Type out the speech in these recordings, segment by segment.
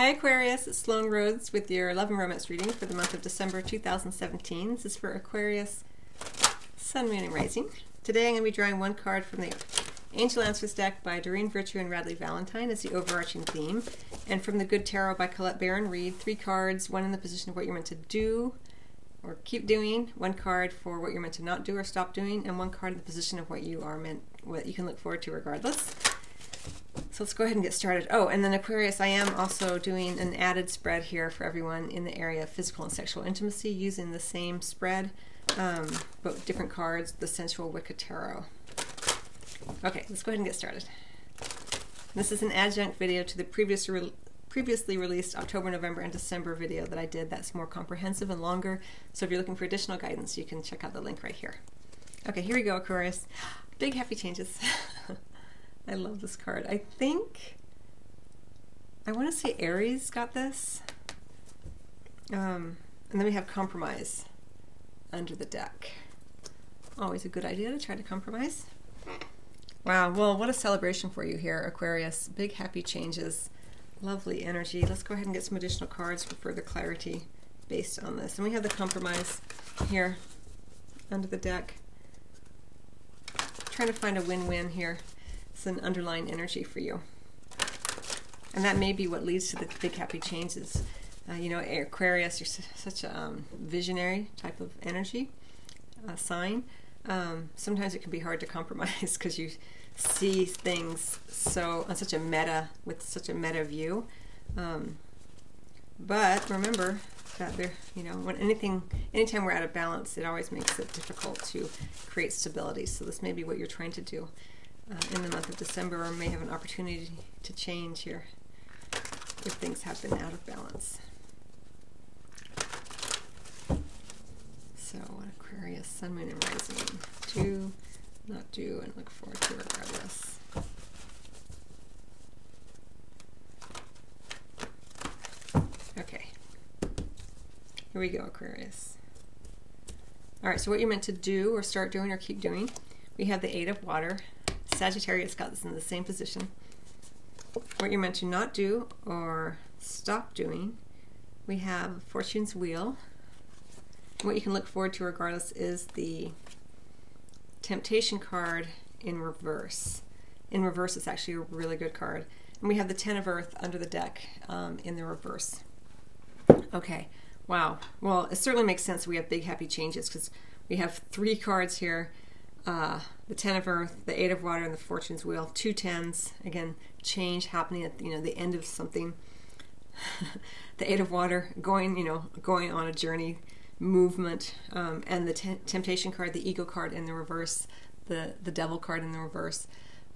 Hi Aquarius, it's Sloan Rhodes with your Love and Romance reading for the month of December 2017. This is for Aquarius Sun, Moon, and Rising. Today I'm going to be drawing one card from the Angel Answers deck by Doreen Virtue and Radleigh Valentine as the overarching theme, and from the Good Tarot by Colette Baron Reid, three cards, one in the position of what you're meant to do or keep doing, one card for what you're meant to not do or stop doing, and one card in the position of what you are meant, what you can look forward to regardless. So let's go ahead and get started. Oh, and then Aquarius, I am also doing an added spread here for everyone in the area of physical and sexual intimacy using the same spread, um, but different cards, the Sensual Wicca Tarot. Okay, let's go ahead and get started. This is an adjunct video to the previous re previously released October, November, and December video that I did that's more comprehensive and longer. So if you're looking for additional guidance, you can check out the link right here. Okay, here we go, Aquarius. Big happy changes. I love this card. I think, I want to say Aries got this. Um, and then we have Compromise under the deck. Always a good idea to try to compromise. Wow, well, what a celebration for you here, Aquarius. Big happy changes, lovely energy. Let's go ahead and get some additional cards for further clarity based on this. And we have the compromise here under the deck. Trying to find a win-win here. It's an underlying energy for you. And that may be what leads to the big happy changes. Uh, you know, Aquarius, you're such a um, visionary type of energy uh, sign. Um, sometimes it can be hard to compromise because you see things so on such a meta with such a meta view. Um, but remember that there, you know, when anything, anytime we're out of balance, it always makes it difficult to create stability. So this may be what you're trying to do uh, in the month of December or may have an opportunity to change here if things have been out of balance. So Aquarius, Sun, Moon, and Rising. Do, not do, and look forward to regardless. Okay. Here we go, Aquarius. All right, so what you're meant to do or start doing or keep doing, we have the Eight of Water, Sagittarius got this in the same position. What you're meant to not do or stop doing, we have Fortune's Wheel. What you can look forward to regardless is the Temptation card in reverse. In reverse, it's actually a really good card. And we have the Ten of Earth under the deck um, in the reverse. Okay, wow. Well, it certainly makes sense we have big happy changes because we have three cards here uh, the Ten of Earth, the Eight of Water, and the Fortune's Wheel. Two tens. Again, change happening at you know the end of something. the Eight of Water, going you know going on a journey, movement, um, and the te- Temptation card, the Ego card in the reverse, the the Devil card in the reverse.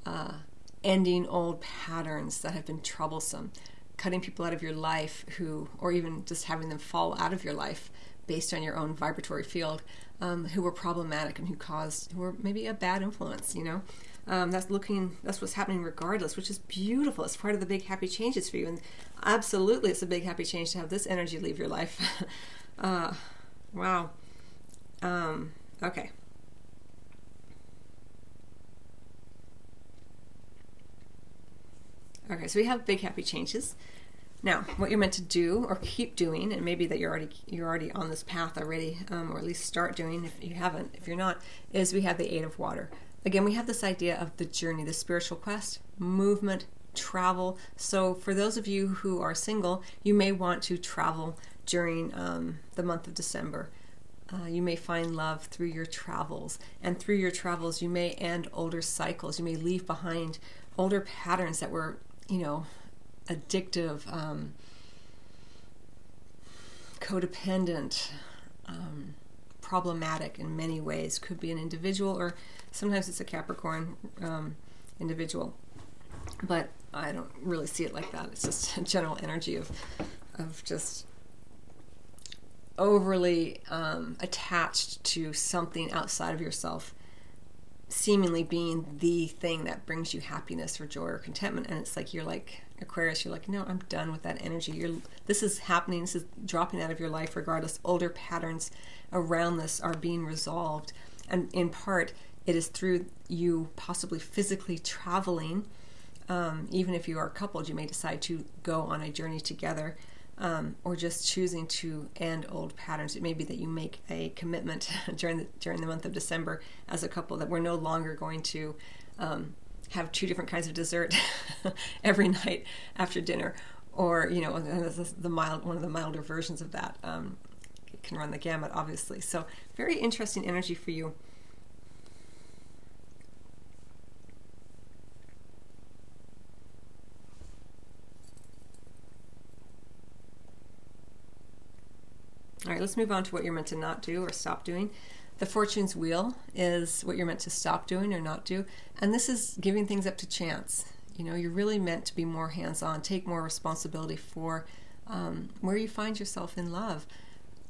Uh, ending old patterns that have been troublesome, cutting people out of your life who, or even just having them fall out of your life based on your own vibratory field um, who were problematic and who caused who were maybe a bad influence you know? Um, that's looking that's what's happening regardless which is beautiful. It's part of the big happy changes for you. And absolutely it's a big happy change to have this energy leave your life. Uh, wow. Um, okay. Okay so we have big happy changes now, what you're meant to do or keep doing, and maybe that you're already you're already on this path already, um, or at least start doing if you haven't. If you're not, is we have the Eight of Water. Again, we have this idea of the journey, the spiritual quest, movement, travel. So, for those of you who are single, you may want to travel during um, the month of December. Uh, you may find love through your travels, and through your travels, you may end older cycles. You may leave behind older patterns that were, you know, addictive, um, codependent, um, problematic in many ways. Could be an individual, or sometimes it's a Capricorn um, individual. But I don't really see it like that. It's just a general energy of, of just overly um, attached to something outside of yourself seemingly being the thing that brings you happiness or joy or contentment and it's like you're like Aquarius, you're like, no, I'm done with that energy. You're this is happening. This is dropping out of your life. Regardless, older patterns around this are being resolved, and in part, it is through you possibly physically traveling Um, even if you are coupled, you may decide to go on a journey together um, or just choosing to end old patterns. It may be that you make a commitment during the, during the month of December as a couple that we're no longer going to um, have two different kinds of dessert every night after dinner, or you know, the mild one of the milder versions of that um, can run the gamut, obviously. So very interesting energy for you. All right, let's move on to what you're meant to not do or stop doing. The fortune's wheel is what you're meant to stop doing or not do. And this is giving things up to chance. You know, you're really meant to be more hands on, take more responsibility for um, where you find yourself in love.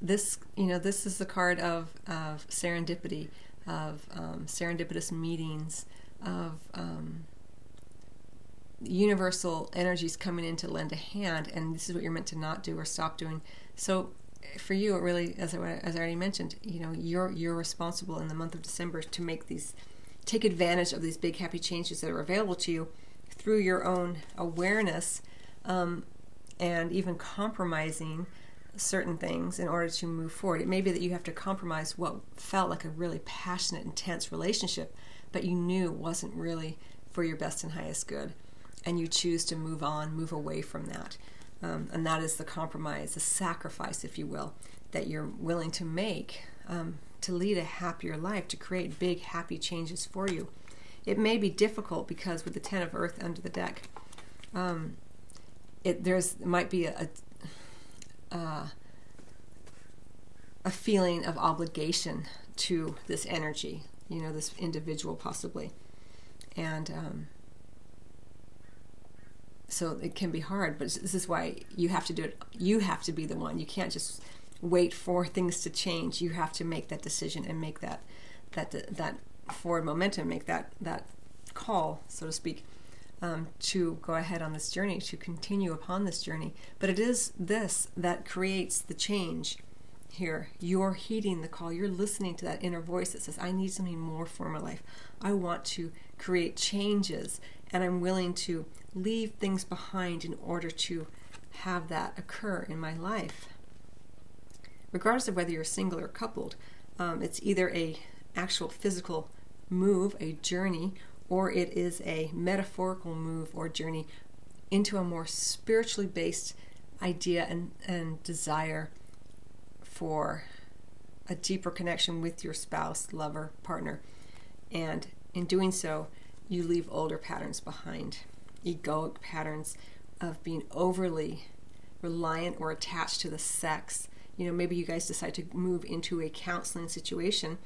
This, you know, this is the card of, of serendipity, of um, serendipitous meetings, of um, universal energies coming in to lend a hand. And this is what you're meant to not do or stop doing. So for you, it really, as I, as I already mentioned, you know, you're you're responsible in the month of December to make these, take advantage of these big happy changes that are available to you through your own awareness, um, and even compromising certain things in order to move forward. It may be that you have to compromise what felt like a really passionate, intense relationship, but you knew wasn't really for your best and highest good, and you choose to move on, move away from that. Um, and that is the compromise, the sacrifice, if you will, that you're willing to make um, to lead a happier life, to create big, happy changes for you. It may be difficult because with the Ten of Earth under the deck, um, it there's might be a, a, uh, a feeling of obligation to this energy, you know, this individual possibly, and um, so it can be hard but this is why you have to do it you have to be the one. You can't just wait for things to change. You have to make that decision and make that that that forward momentum make that that call so to speak um, to go ahead on this journey to continue upon this journey. But it is this that creates the change here. You're heeding the call. You're listening to that inner voice that says i need something more for my life. I want to create changes and i'm willing to leave things behind in order to have that occur in my life. Regardless of whether you're single or coupled, um, it's either a actual physical move, a journey, or it is a metaphorical move or journey into a more spiritually based idea and, and desire for a deeper connection with your spouse, lover, partner. And in doing so, you leave older patterns behind egoic patterns of being overly reliant or attached to the sex. You know, maybe you guys decide to move into a counseling situation,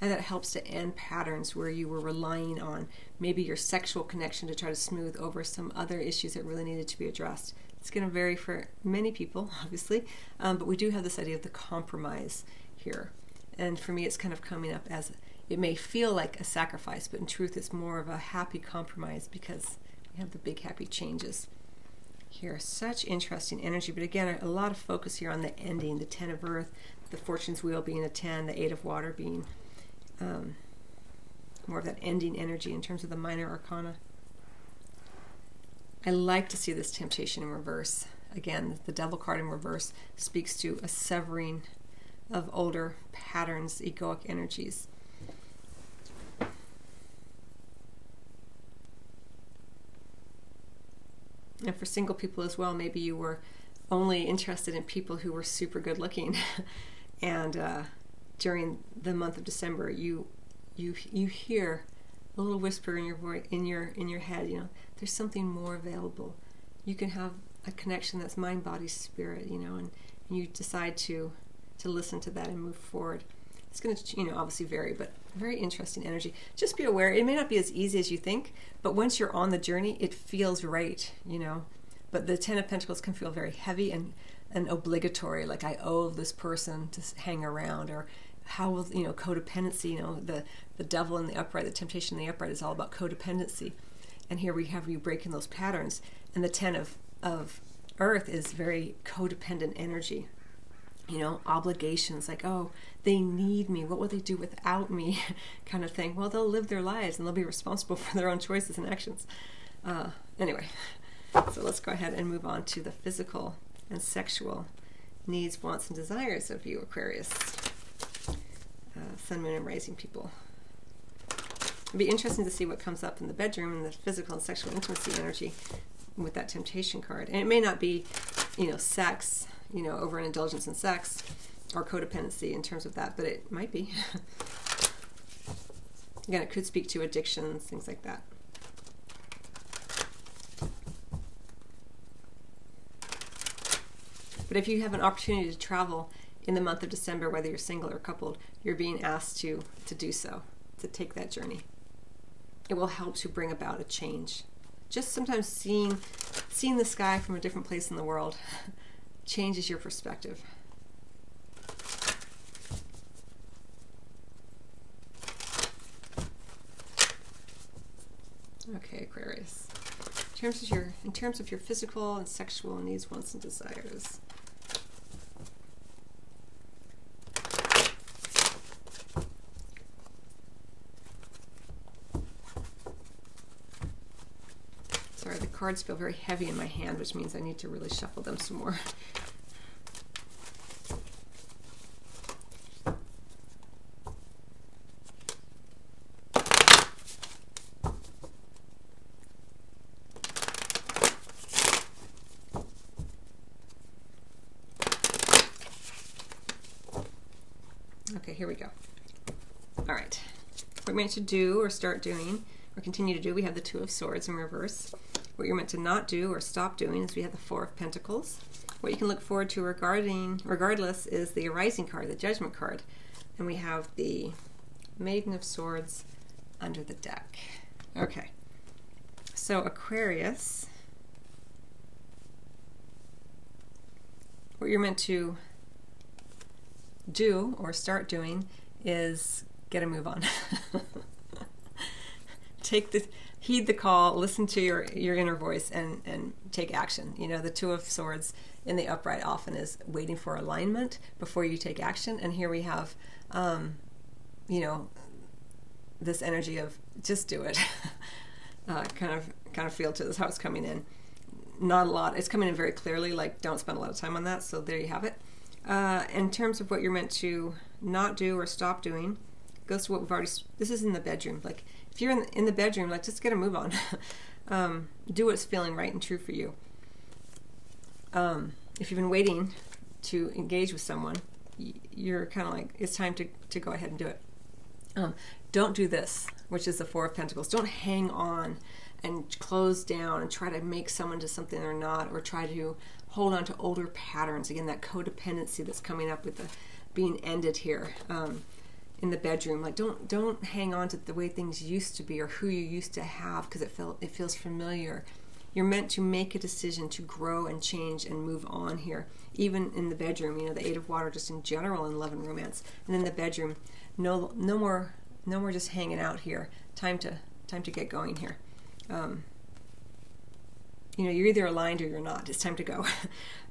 and that helps to end patterns where you were relying on maybe your sexual connection to try to smooth over some other issues that really needed to be addressed. It's going to vary for many people, obviously, um, but we do have this idea of the compromise here. And for me, it's kind of coming up as it may feel like a sacrifice, but in truth, it's more of a happy compromise because have the big happy changes here. Such interesting energy, but again, a lot of focus here on the ending, the Ten of Earth, the Fortune's Wheel being a 10, the Eight of Water being um, more of that ending energy in terms of the minor arcana. I like to see this temptation in reverse. Again, the devil card in reverse speaks to a severing of older patterns, egoic energies. And for single people as well, maybe you were only interested in people who were super good looking, and uh, during the month of December, you you you hear a little whisper in your voice in your in your head. You know, there's something more available. You can have a connection that's mind, body, spirit. You know, and, and you decide to to listen to that and move forward. It's going to, you know, obviously vary, but very interesting energy. Just be aware, it may not be as easy as you think, but once you're on the journey, it feels right, you know. But the Ten of Pentacles can feel very heavy and, and obligatory, like I owe this person to hang around, or how will, you know, codependency, you know, the, the devil in the upright, the temptation in the upright is all about codependency. And here we have you breaking those patterns. And the Ten of, of Earth is very codependent energy you know, obligations like, oh, they need me. What will they do without me? kind of thing. Well, they'll live their lives and they'll be responsible for their own choices and actions. Uh, Anyway, so let's go ahead and move on to the physical and sexual needs, wants, and desires of you, Aquarius. Uh, sun, moon, and rising people. It'd be interesting to see what comes up in the bedroom and the physical and sexual intimacy energy with that temptation card. And it may not be, you know, sex, you know, over an indulgence in sex or codependency in terms of that, but it might be. Again, it could speak to addictions, things like that. But if you have an opportunity to travel in the month of December, whether you're single or coupled, you're being asked to to do so, to take that journey. It will help to bring about a change. Just sometimes seeing seeing the sky from a different place in the world changes your perspective. Okay, Aquarius. In terms of your in terms of your physical and sexual needs, wants, and desires. Sorry, the cards feel very heavy in my hand, which means I need to really shuffle them some more. Okay, here we go. All right. What we're meant to do or start doing or continue to do, we have the Two of Swords in reverse. What you're meant to not do or stop doing is we have the Four of Pentacles. What you can look forward to regarding regardless is the Arising card, the Judgment card. And we have the Maiden of Swords under the deck. Okay. So Aquarius, what you're meant to do or start doing is get a move on. take the heed the call, listen to your your inner voice, and and take action. You know, the two of swords in the upright often is waiting for alignment before you take action, and here we have, um, you know, this energy of just do it. uh, kind of kind of feel to this how it's coming in. Not a lot. It's coming in very clearly. Like don't spend a lot of time on that. So there you have it. Uh, in terms of what you're meant to not do or stop doing, goes to what we've already. This is in the bedroom. Like if you're in the, in the bedroom, like just get a move on. um, do what's feeling right and true for you. Um, if you've been waiting to engage with someone, you're kind of like it's time to to go ahead and do it. Um, don't do this, which is the Four of Pentacles. Don't hang on and close down and try to make someone to something they're not, or try to hold on to older patterns. Again, that codependency that's coming up with the being ended here. Um, in the bedroom like don't don't hang on to the way things used to be or who you used to have because it feel it feels familiar. You're meant to make a decision to grow and change and move on here even in the bedroom you know the eight of water just in general in love and romance. And in the bedroom no no more no more just hanging out here. Time to time to get going here. Um, you know you're either aligned or you're not. It's time to go.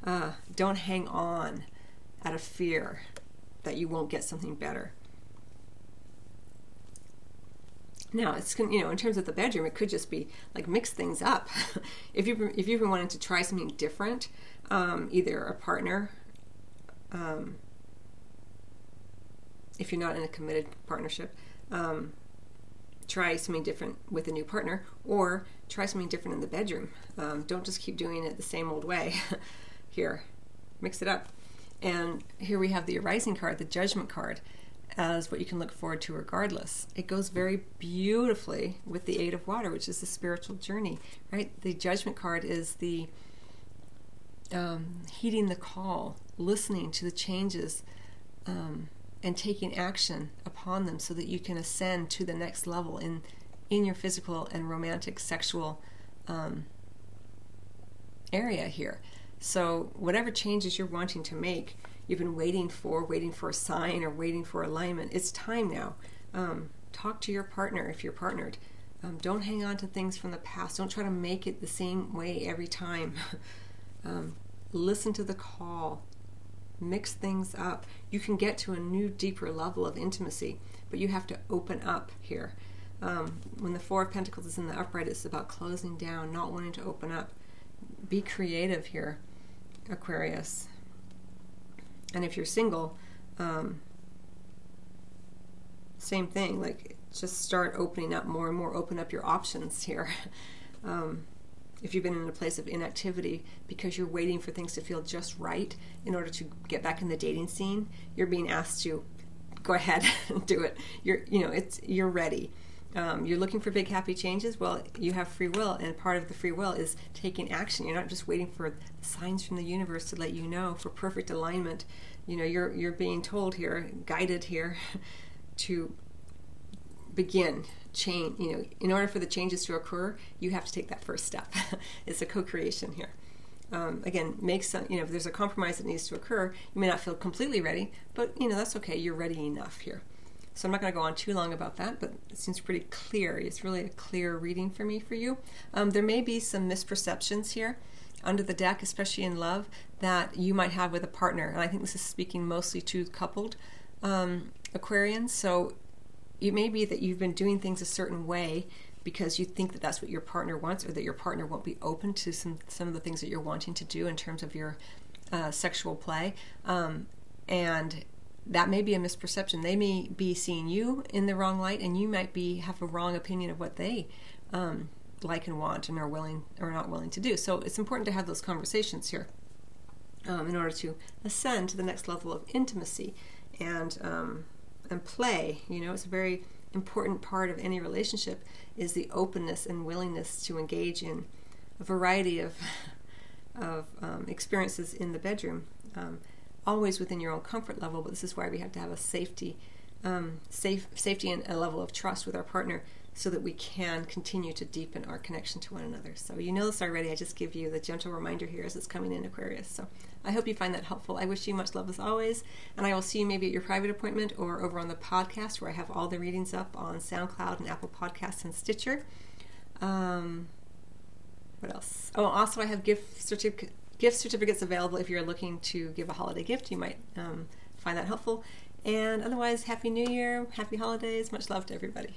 Uh, don't hang on out of fear that you won't get something better Now it's you know in terms of the bedroom, it could just be like mix things up. if you if you've been wanting to try something different, um, either a partner, um, if you're not in a committed partnership, um, try something different with a new partner, or try something different in the bedroom. Um, don't just keep doing it the same old way. here, mix it up. And here we have the arising card, the judgment card as what you can look forward to regardless. It goes very beautifully with the Eight of Water, which is the spiritual journey, right? The Judgment card is the um, heeding the call, listening to the changes, um, and taking action upon them so that you can ascend to the next level in in your physical and romantic sexual um, area here. So whatever changes you're wanting to make you've been waiting for, waiting for a sign or waiting for alignment. It's time now. Um, talk to your partner if you're partnered. Um, don't hang on to things from the past. Don't try to make it the same way every time. um, listen to the call. Mix things up. You can get to a new, deeper level of intimacy, but you have to open up here. Um, when the Four of Pentacles is in the upright, it's about closing down, not wanting to open up. Be creative here, Aquarius. And if you're single, um, same thing. Like, just start opening up more and more. Open up your options here. um, if you've been in a place of inactivity because you're waiting for things to feel just right in order to get back in the dating scene, you're being asked to go ahead and do it. You're, you know, it's you're ready. Um, you're looking for big happy changes. Well, you have free will, and part of the free will is taking action. You're not just waiting for signs from the universe to let you know for perfect alignment. You know, you're you're being told here, guided here, to begin change. You know, in order for the changes to occur, you have to take that first step. it's a co-creation here. Um, again, make some. You know, if there's a compromise that needs to occur, you may not feel completely ready, but you know that's okay. You're ready enough here. So I'm not going to go on too long about that, but it seems pretty clear. It's really a clear reading for me for you. Um, there may be some misperceptions here under the deck, especially in love, that you might have with a partner. And I think this is speaking mostly to coupled um, Aquarians. So it may be that you've been doing things a certain way because you think that that's what your partner wants, or that your partner won't be open to some some of the things that you're wanting to do in terms of your uh, sexual play. Um, and that may be a misperception. They may be seeing you in the wrong light, and you might be have a wrong opinion of what they um, like and want and are willing or not willing to do. So it's important to have those conversations here um, in order to ascend to the next level of intimacy and um, and play. You know, it's a very important part of any relationship is the openness and willingness to engage in a variety of of um, experiences in the bedroom. Always within your own comfort level, but this is why we have to have a safety, um, safe safety and a level of trust with our partner, so that we can continue to deepen our connection to one another. So you know this already. I just give you the gentle reminder here as it's coming in Aquarius. So I hope you find that helpful. I wish you much love as always, and I will see you maybe at your private appointment or over on the podcast where I have all the readings up on SoundCloud and Apple Podcasts and Stitcher. Um, what else? Oh, also I have gift certificate gift certificates available if you're looking to give a holiday gift. You might um, find that helpful. And otherwise, Happy New Year, Happy Holidays, much love to everybody.